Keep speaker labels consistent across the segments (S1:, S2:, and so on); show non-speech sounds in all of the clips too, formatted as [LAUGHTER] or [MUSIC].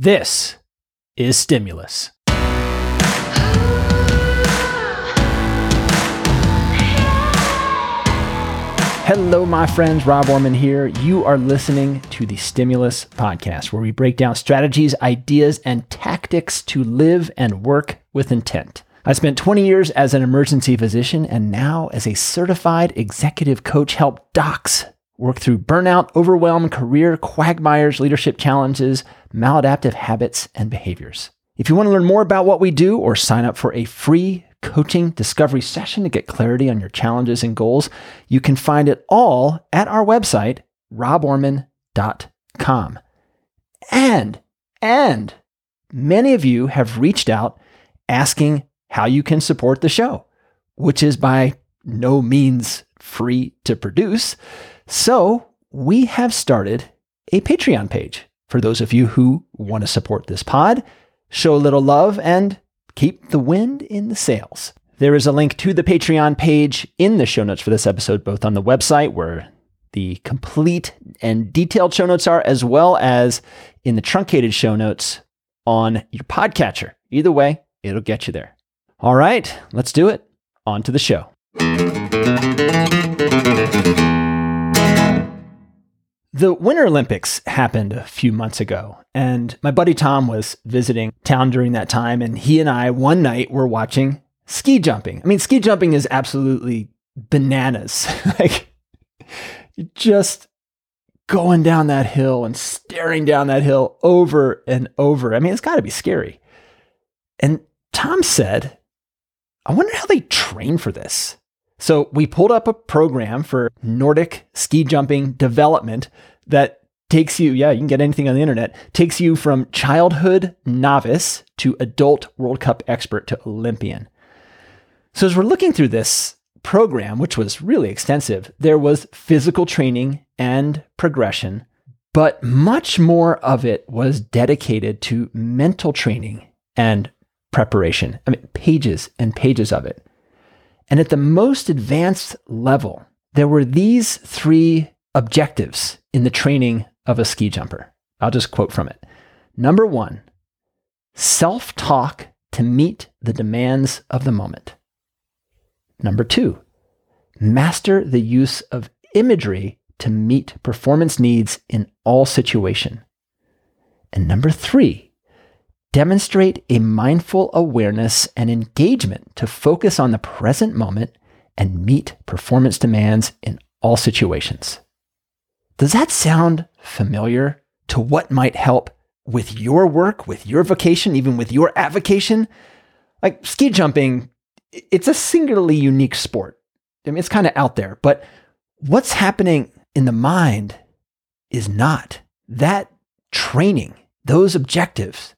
S1: This is Stimulus. Hello, my friends. Rob Orman here. You are listening to the Stimulus Podcast, where we break down strategies, ideas, and tactics to live and work with intent. I spent 20 years as an emergency physician and now as a certified executive coach help docs work through burnout, overwhelm, career quagmires, leadership challenges, maladaptive habits, and behaviors. If you want to learn more about what we do or sign up for a free coaching discovery session to get clarity on your challenges and goals, you can find it all at our website, roborman.com. And, and many of you have reached out asking how you can support the show, which is by no means free to produce. So we have started a Patreon page for those of you who want to support this pod, show a little love, and keep the wind in the sails. There is a link to the Patreon page in the show notes for this episode, both on the website where the complete and detailed show notes are, as well as in the truncated show notes on your podcatcher. Either way, it'll get you there. All right, let's do it. On to the show. The Winter Olympics happened a few months ago, and my buddy Tom was visiting town during that time, and he and I one night were watching ski jumping. I mean, ski jumping is absolutely bananas. [LAUGHS] like, just going down that hill and staring down that hill over and over. I mean, it's got to be scary. And Tom said, I wonder how they train for this. So we pulled up a program for Nordic ski jumping development that takes you, yeah, you can get anything on the internet, takes you from childhood novice to adult World Cup expert to Olympian. So as we're looking through this program, which was really extensive, there was physical training and progression, but much more of it was dedicated to mental training and preparation. I mean, pages and pages of it. And at the most advanced level, there were these three objectives in the training of a ski jumper. I'll just quote from it. Number one, self talk to meet the demands of the moment. Number two, master the use of imagery to meet performance needs in all situation. And number three, Demonstrate a mindful awareness and engagement to focus on the present moment and meet performance demands in all situations. Does that sound familiar to what might help with your work, with your vocation, even with your avocation? Like ski jumping, it's a singularly unique sport. I mean, it's kind of out there, but what's happening in the mind is not. That training, those objectives,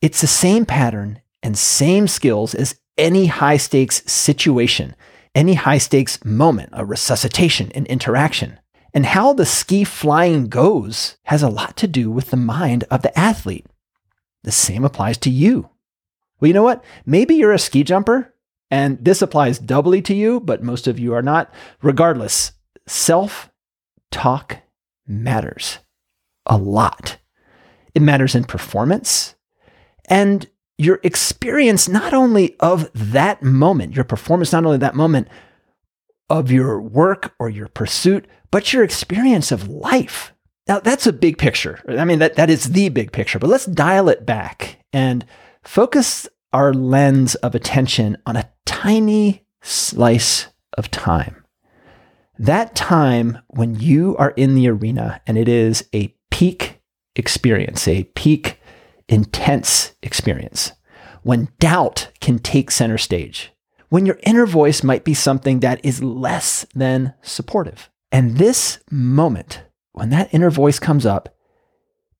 S1: it's the same pattern and same skills as any high stakes situation, any high stakes moment, a resuscitation, an interaction. And how the ski flying goes has a lot to do with the mind of the athlete. The same applies to you. Well, you know what? Maybe you're a ski jumper, and this applies doubly to you, but most of you are not. Regardless, self talk matters a lot. It matters in performance, and your experience, not only of that moment, your performance, not only that moment of your work or your pursuit, but your experience of life. Now, that's a big picture. I mean, that, that is the big picture, but let's dial it back and focus our lens of attention on a tiny slice of time. That time when you are in the arena and it is a peak experience, a peak intense experience, when doubt can take center stage, when your inner voice might be something that is less than supportive. And this moment, when that inner voice comes up,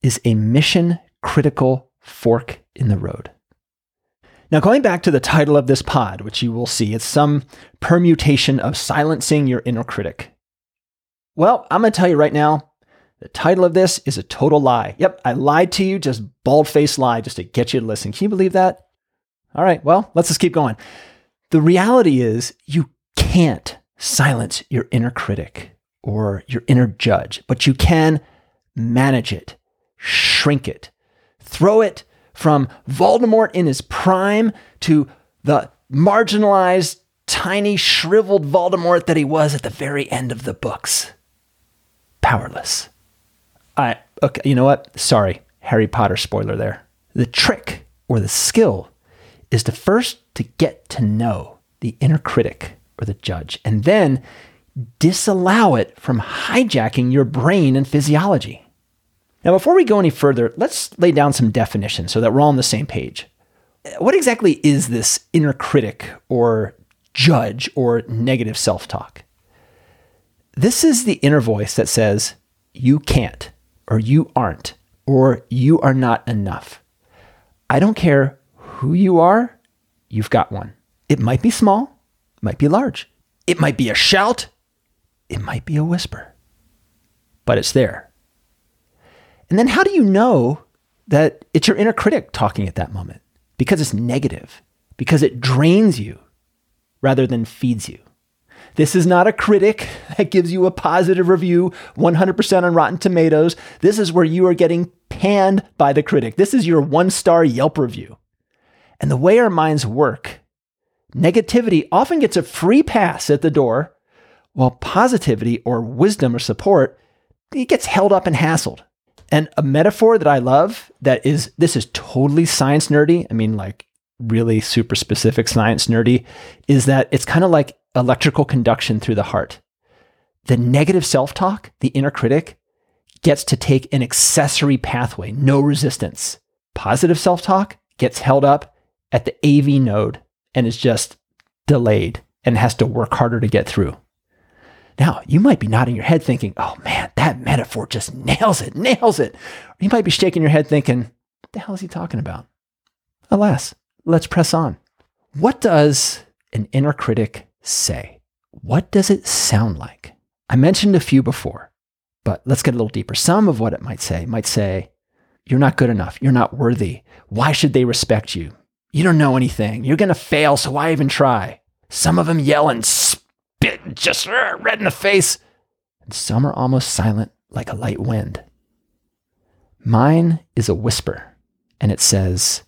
S1: is a mission critical fork in the road. Now, going back to the title of this pod, which you will see, it's some permutation of silencing your inner critic. Well, I'm going to tell you right now, the title of this is a total lie. Yep, I lied to you, just bald faced lie, just to get you to listen. Can you believe that? All right, well, let's just keep going. The reality is, you can't silence your inner critic or your inner judge, but you can manage it, shrink it, Throw it from Voldemort in his prime to the marginalized, tiny, shriveled Voldemort that he was at the very end of the books. Powerless. I, okay, you know what? Sorry, Harry Potter spoiler there. The trick or the skill is to first to get to know the inner critic or the judge, and then disallow it from hijacking your brain and physiology. Now, before we go any further, let's lay down some definitions so that we're all on the same page. What exactly is this inner critic or judge or negative self talk? This is the inner voice that says, you can't, or you aren't, or you are not enough. I don't care who you are, you've got one. It might be small, might be large. It might be a shout, it might be a whisper, but it's there. And then how do you know that it's your inner critic talking at that moment? Because it's negative, because it drains you rather than feeds you. This is not a critic that gives you a positive review 100% on Rotten Tomatoes. This is where you are getting panned by the critic. This is your one star Yelp review. And the way our minds work, negativity often gets a free pass at the door, while positivity or wisdom or support, it gets held up and hassled. And a metaphor that I love that is this is totally science nerdy. I mean, like really super specific science nerdy, is that it's kind of like electrical conduction through the heart. The negative self talk, the inner critic, gets to take an accessory pathway, no resistance. Positive self talk gets held up at the AV node and is just delayed and has to work harder to get through. Now, you might be nodding your head thinking, oh man, that metaphor just [LAUGHS] nails it, nails it. Or you might be shaking your head thinking, what the hell is he talking about? Alas, let's press on. What does an inner critic say? What does it sound like? I mentioned a few before, but let's get a little deeper. Some of what it might say might say, You're not good enough. You're not worthy. Why should they respect you? You don't know anything. You're going to fail, so why even try? Some of them yell and spit just red in the face, and some are almost silent like a light wind. Mine is a whisper, and it says,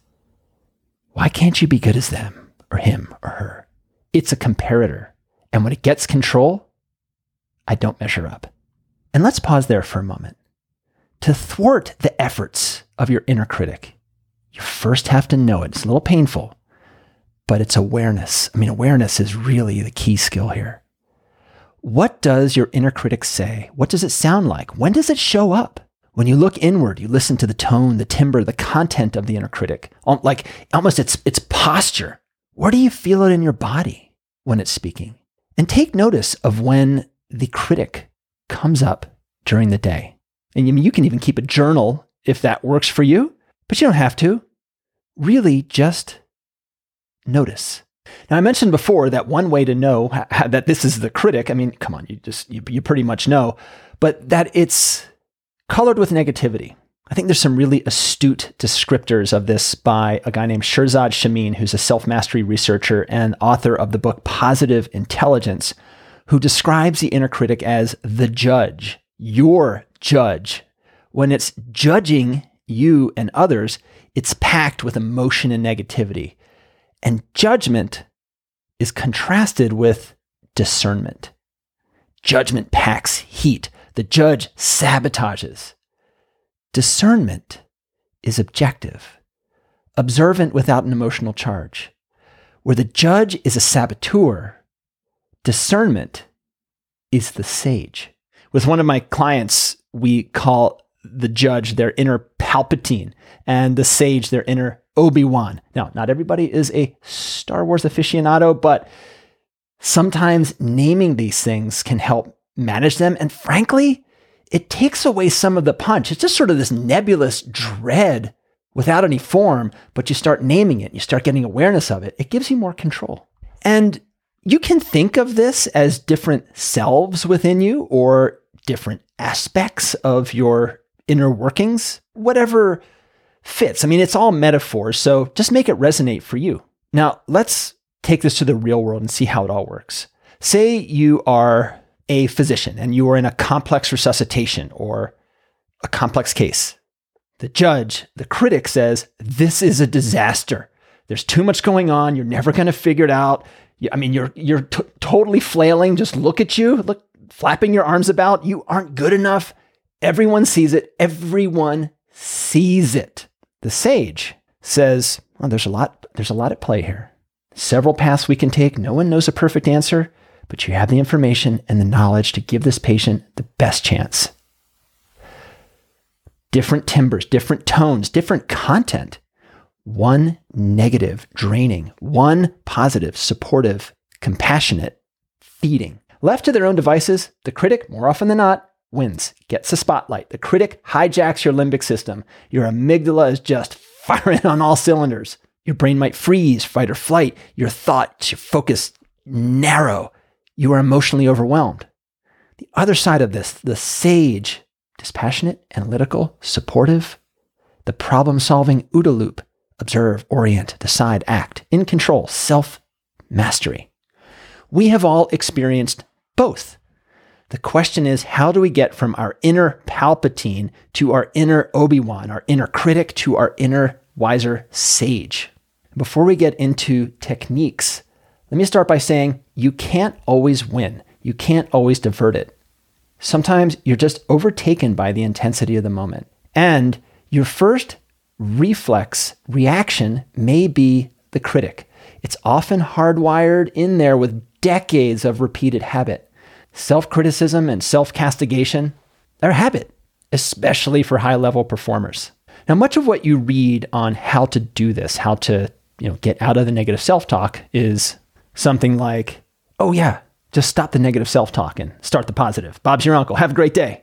S1: Why can't you be good as them, or him, or her? It's a comparator. And when it gets control, I don't measure up. And let's pause there for a moment. To thwart the efforts of your inner critic, you first have to know it. It's a little painful, but it's awareness. I mean, awareness is really the key skill here. What does your inner critic say? What does it sound like? When does it show up? When you look inward, you listen to the tone, the timbre, the content of the inner critic, like almost its, its posture. Where do you feel it in your body when it's speaking? And take notice of when the critic comes up during the day. And you, you can even keep a journal if that works for you, but you don't have to. Really, just notice. Now, I mentioned before that one way to know that this is the critic, I mean, come on, you just, you, you pretty much know, but that it's colored with negativity. I think there's some really astute descriptors of this by a guy named Shirzad Chamine, who's a self mastery researcher and author of the book Positive Intelligence, who describes the inner critic as the judge, your judge. When it's judging you and others, it's packed with emotion and negativity. And judgment is contrasted with discernment. Judgment packs heat. The judge sabotages. Discernment is objective, observant without an emotional charge. Where the judge is a saboteur, discernment is the sage. With one of my clients, we call the judge their inner Palpatine and the sage their inner Obi Wan. Now, not everybody is a Star Wars aficionado, but sometimes naming these things can help manage them. And frankly, it takes away some of the punch. It's just sort of this nebulous dread without any form, but you start naming it, you start getting awareness of it. It gives you more control. And you can think of this as different selves within you or different aspects of your inner workings, whatever fits. I mean, it's all metaphors, so just make it resonate for you. Now, let's take this to the real world and see how it all works. Say you are a physician and you are in a complex resuscitation or a complex case, the judge, the critic says, This is a disaster. There's too much going on. You're never going to figure it out. I mean, you're, you're t- totally flailing. Just look at you, look, flapping your arms about. You aren't good enough. Everyone sees it. Everyone sees it. The sage says, there's a lot, there's a lot at play here. Several paths we can take. No one knows a perfect answer, but you have the information and the knowledge to give this patient the best chance. Different timbers, different tones, different content. One negative, draining, one positive, supportive, compassionate, feeding. Left to their own devices, the critic, more often than not, wins, gets the spotlight. The critic hijacks your limbic system. Your amygdala is just [LAUGHS] firing on all cylinders. Your brain might freeze, fight or flight. Your thoughts, your focus narrow. You are emotionally overwhelmed. The other side of this, the sage, dispassionate, analytical, supportive, the problem solving OODA loop, observe, orient, decide, act, in control, self mastery. We have all experienced both. The question is, how do we get from our inner Palpatine to our inner Obi Wan, our inner critic to our inner wiser sage? Before we get into techniques, let me start by saying you can't always win. You can't always divert it. Sometimes you're just overtaken by the intensity of the moment. And your first reflex reaction may be the critic. It's often hardwired in there with decades of repeated habit. Self criticism and self castigation, they're a habit, especially for high level performers. Now, much of what you read on how to do this, how to you know, get out of the negative self talk is something like, oh, yeah, just stop the negative self talk and start the positive. Bob's your uncle. Have a great day.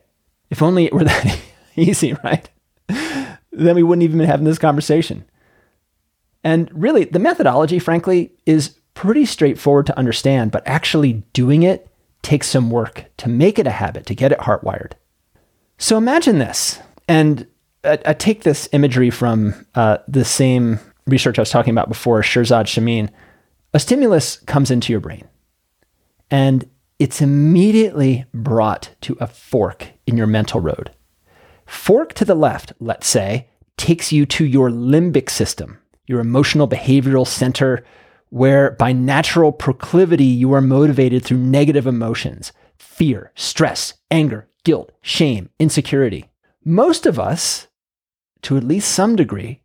S1: If only it were that [LAUGHS] easy, right? then we wouldn't even be having this conversation. And really, the methodology, frankly, is pretty straightforward to understand, but actually doing it takes some work to make it a habit, to get it hardwired. So imagine this, and I, I take this imagery from uh, the same research I was talking about before, Shirzad Chamine. A stimulus comes into your brain, and it's immediately brought to a fork in your mental road. Fork to the left, let's say, takes you to your limbic system, your emotional behavioral center where by natural proclivity you are motivated through negative emotions fear, stress, anger, guilt, shame, insecurity. Most of us, to at least some degree,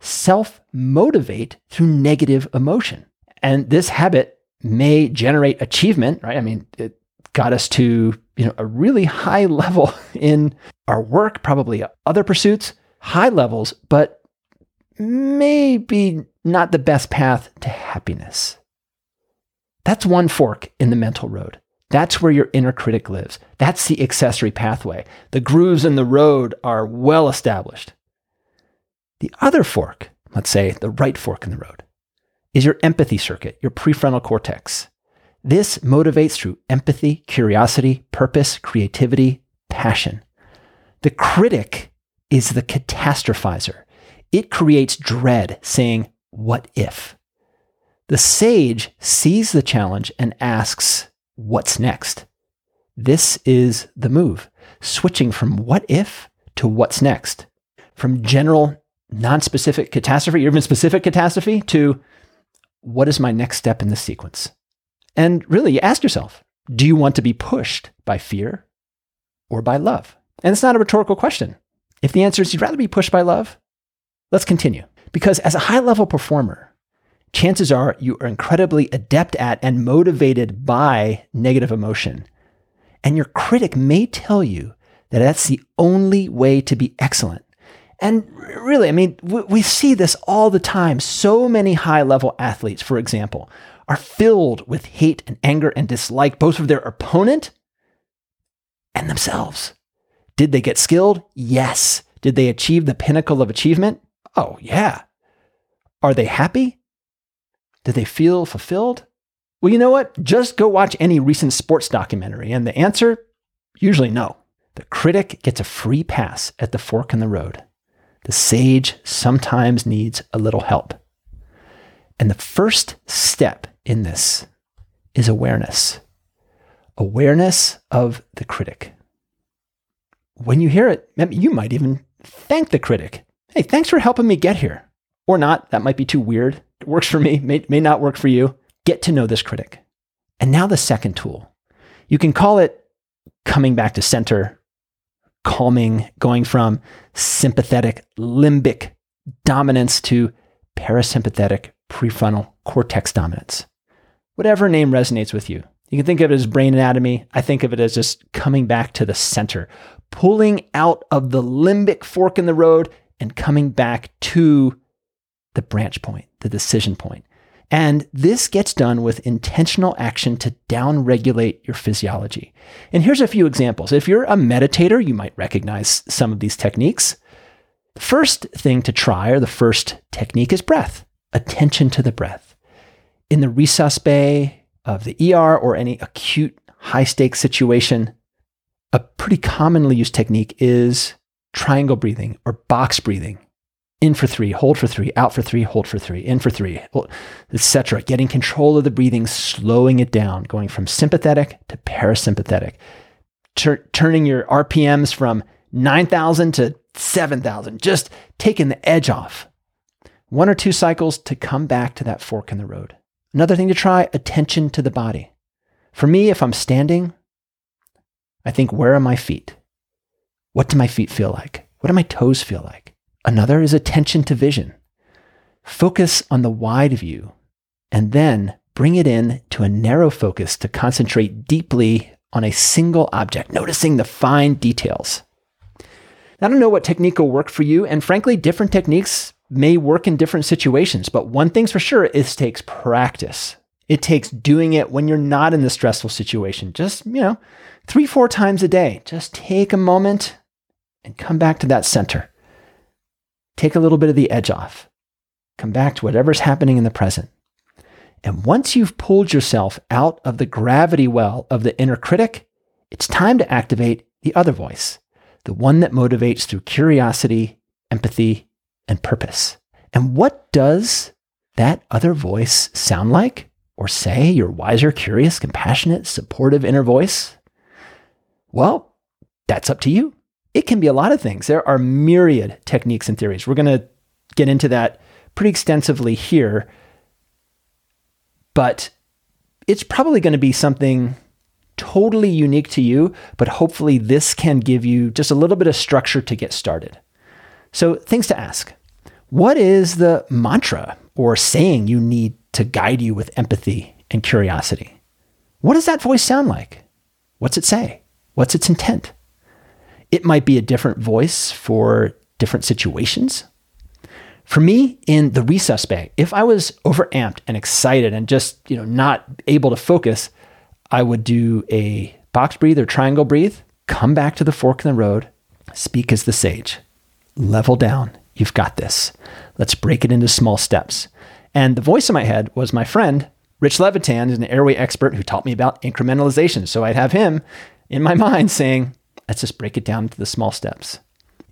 S1: self motivate through negative emotion. And this habit may generate achievement, right? I mean, it got us to you know a really high [LAUGHS] level in our work, probably other pursuits, high levels, but maybe not the best path to happiness. That's one fork in the mental road. That's where your inner critic lives. That's the accessory pathway. The grooves in the road are well established. The other fork, let's say the right fork in the road, is your empathy circuit, your prefrontal cortex. This motivates through empathy, curiosity, purpose, creativity, passion. The critic is the catastrophizer. It creates dread, saying, what if? The sage sees the challenge and asks, What's next? This is the move, switching from what if to what's next, from general, non specific catastrophe, or even specific catastrophe, to what is my next step in this sequence? And really, ask yourself, do you want to be pushed by fear or by love? And it's not a rhetorical question. If the answer is you'd rather be pushed by love, let's continue. Because as a high level performer, chances are you are incredibly adept at and motivated by negative emotion. And your critic may tell you that that's the only way to be excellent. And really, I mean, we see this all the time. So many high level athletes, for example, are filled with hate and anger and dislike, both of their opponent and themselves. Did they get skilled? Yes. Did they achieve the pinnacle of achievement? Oh, yeah. Are they happy? Do they feel fulfilled? Well, you know what? Just go watch any recent sports documentary, and the answer usually no. The critic gets a free pass at the fork in the road. The sage sometimes needs a little help. And the first step in this is awareness awareness of the critic. When you hear it, you might even thank the critic. Hey, thanks for helping me get here. Or not, that might be too weird. It works for me, may, may not work for you. Get to know this critic. And now the second tool. You can call it coming back to center, calming, going from sympathetic limbic dominance to parasympathetic prefrontal cortex dominance. Whatever name resonates with you. You can think of it as brain anatomy. I think of it as just coming back to the center, pulling out of the limbic fork in the road and coming back to the branch point, the decision point. And this gets done with intentional action to downregulate your physiology. And here's a few examples. If you're a meditator, you might recognize some of these techniques. The first thing to try, or the first technique, is breath, attention to the breath. In the resusc of the ER or any acute high stakes situation, a pretty commonly used technique is triangle breathing or box breathing in for three, hold for three, out for three, hold for three, in for three, etc. Getting control of the breathing, slowing it down, going from sympathetic to parasympathetic, Tur- turning your RPMs from 9,000 to 7,000, just taking the edge off. One or two cycles to come back to that fork in the road. Another thing to try attention to the body. For me, if I'm standing, I think, where are my feet? What do my feet feel like? What do my toes feel like? Another is attention to vision. Focus on the wide view and then bring it in to a narrow focus to concentrate deeply on a single object, noticing the fine details. I don't know what technique will work for you, and frankly, different techniques may work in different situations, but one thing's for sure, it takes practice. It takes doing it when you're not in the stressful situation. Just, you know, three, four times a day. Just take a moment and come back to that center. Take a little bit of the edge off. Come back to whatever's happening in the present. And once you've pulled yourself out of the gravity well of the inner critic, it's time to activate the other voice, the one that motivates through curiosity, empathy, and purpose. And what does that other voice sound like or say, your wiser, curious, compassionate, supportive inner voice? Well, that's up to you. It can be a lot of things. There are myriad techniques and theories. We're going to get into that pretty extensively here, but it's probably going to be something totally unique to you, but hopefully this can give you just a little bit of structure to get started. So, things to ask What is the mantra or saying you need to guide you with empathy and curiosity? What does that voice sound like? What's it say? What's its intent? It might be a different voice for different situations. For me, in the resus bag, if I was overamped and excited and just, you know, not able to focus, I would do a box breathe or triangle breathe, come back to the fork in the road, speak as the sage, level down. You've got this. Let's break it into small steps. And the voice in my head was my friend, Rich Levitan, is an airway expert who taught me about incrementalization. So I'd have him in my [LAUGHS] mind saying, Let's just break it down to the small steps.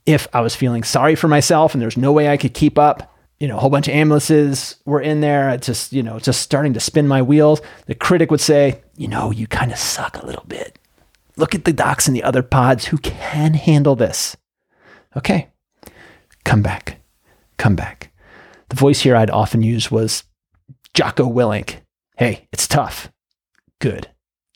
S1: If I was feeling sorry for myself and there's no way I could keep up, you know, a whole bunch of ambulances were in there. It's just, you know, just starting to spin my wheels. The critic would say, you know, you kind of suck a little bit. Look at the docs in the other pods who can handle this. Okay, come back, come back. The voice here I'd often use was Jocko Willink. Hey, it's tough. Good.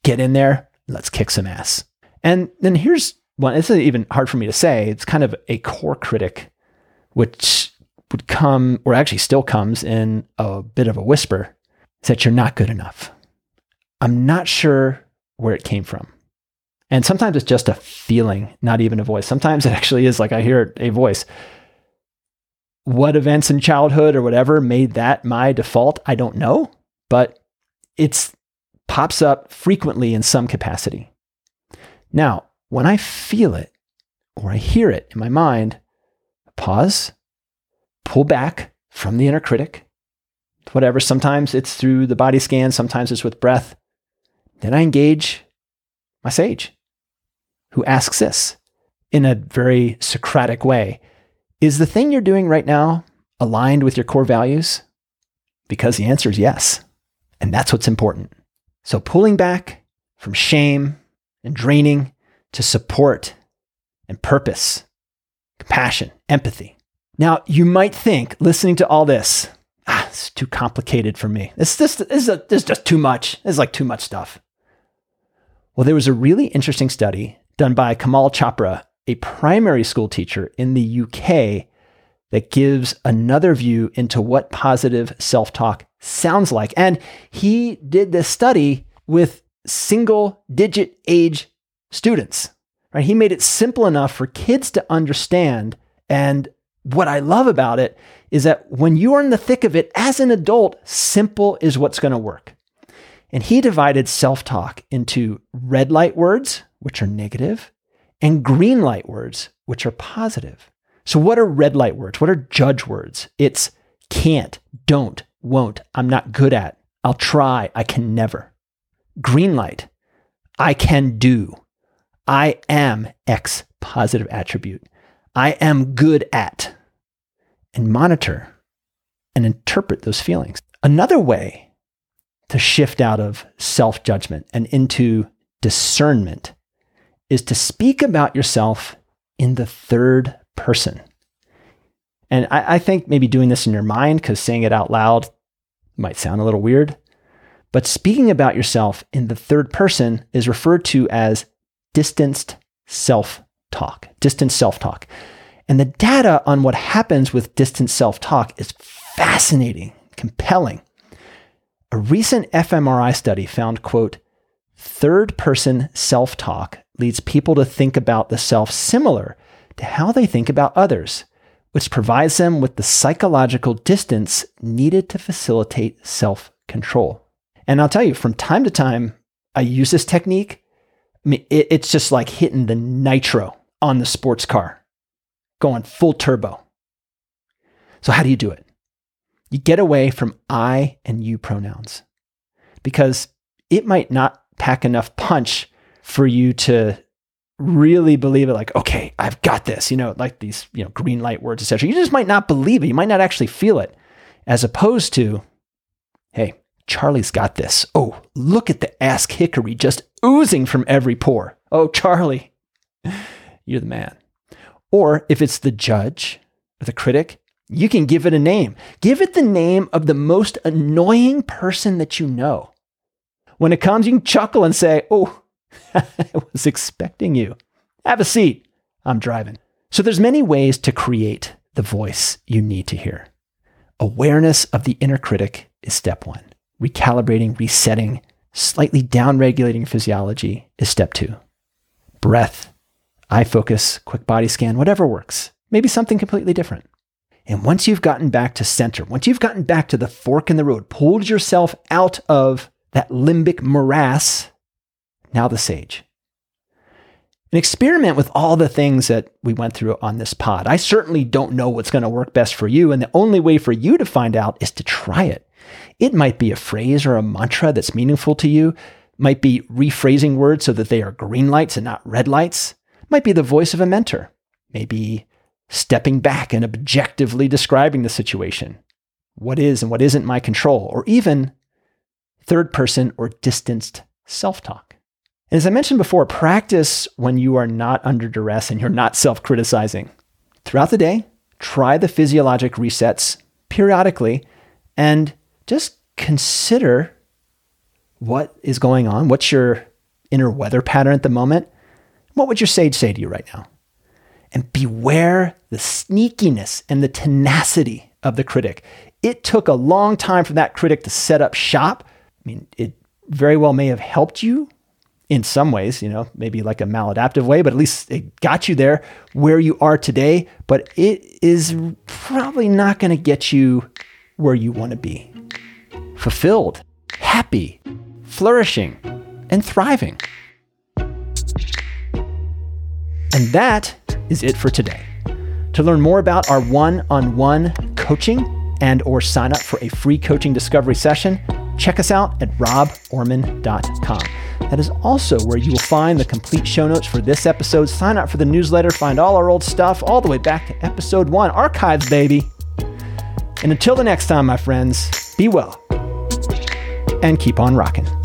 S1: Get in there. Let's kick some ass. And then here's one, this is even hard for me to say. It's kind of a core critic, which would come, or actually still comes in a bit of a whisper, is that you're not good enough. I'm not sure where it came from. And sometimes it's just a feeling, not even a voice. Sometimes [LAUGHS] it actually is like I hear a voice. What events in childhood or whatever made that my default, I don't know, but it's pops up frequently in some capacity. Now, when I feel it or I hear it in my mind, pause, pull back from the inner critic, whatever. Sometimes it's through the body scan, sometimes it's with breath. Then I engage my sage, who asks this in a very Socratic way Is the thing you're doing right now aligned with your core values? Because the answer is yes. And that's what's important. So pulling back from shame and draining to support and purpose compassion, empathy. Now, you might think, listening to all this, ah, it's too complicated for me. It's just, it's, a, it's just too much. It's like too much stuff. Well, there was a really interesting study done by Kamal Chopra, a primary school teacher in the UK, that gives another view into what positive self talk sounds like. And he did this study with single digit age students. Right? He made it simple enough for kids to understand. And what I love about it is that when you are in the thick of it as an adult, simple is what's going to work. And he divided self talk into red light words, which are negative, and green light words, which are positive. So, what are red light words? What are judge words? It's can't, don't, won't, I'm not good at, I'll try, I can never. Green light, I can do, I am X positive attribute, I am good at, and monitor and interpret those feelings. Another way to shift out of self judgment and into discernment is to speak about yourself in the third person. And I, I think maybe doing this in your mind, because saying it out loud might sound a little weird, but speaking about yourself in the third person is referred to as distanced self talk, distant self talk. And the data on what happens with distant self talk is fascinating, compelling. A recent fMRI study found, quote, third person self talk leads people to think about the self similar to how they think about others, which provides them with the psychological distance needed to facilitate self control. And I'll tell you, from time to time, I use this technique. I mean, it, it's just like hitting the nitro on the sports car, going full turbo. So, how do you do it? You get away from I and you pronouns because it might not pack enough punch for you to really believe it like okay i've got this you know like these you know green light words etc you just might not believe it you might not actually feel it as opposed to hey charlie's got this oh look at the ass hickory just oozing from every pore oh charlie [LAUGHS] you're the man or if it's the judge or the critic you can give it a name. Give it the name of the most annoying person that you know. When it comes, you can chuckle and say, Oh, [LAUGHS] I was expecting you. Have a seat. I'm driving. So there's many ways to create the voice you need to hear. Awareness of the inner critic is step one. Recalibrating, resetting, slightly downregulating physiology is step two. Breath, eye focus, quick body scan, whatever works. Maybe something completely different. And once you've gotten back to center, once you've gotten back to the fork in the road, pulled yourself out of that limbic morass, now the sage. And experiment with all the things that we went through on this pod. I certainly don't know what's going to work best for you, and the only way for you to find out is to try it. It might be a phrase or a mantra that's meaningful to you, might be rephrasing words so that they are green lights and not red lights, might be the voice of a mentor, maybe stepping back and objectively describing the situation. What is and what isn't my control, or even third person or distanced self talk. And As I mentioned before, practice when you are not under duress and you're not self criticizing. Throughout the day, try the physiologic resets periodically and just consider what is going on. What's your inner weather pattern at the moment? What would your sage say to you right now? And beware the sneakiness and the tenacity of the critic. It took a long time for that critic to set up shop. I mean, it very well may have helped you in some ways, you know, maybe like a maladaptive way, but at least it got you there where you are today. But it is probably not going to get you where you want to be fulfilled, happy, flourishing, and thriving. And that is it for today. To learn more about our one-on-one coaching and or sign up for a free coaching discovery session, check us out at roborman.com. That is also where you will find the complete show notes for this episode. Sign up for the newsletter, find all our old stuff all the way back to episode 1, archives baby. And until the next time, my friends, be well and keep on rocking.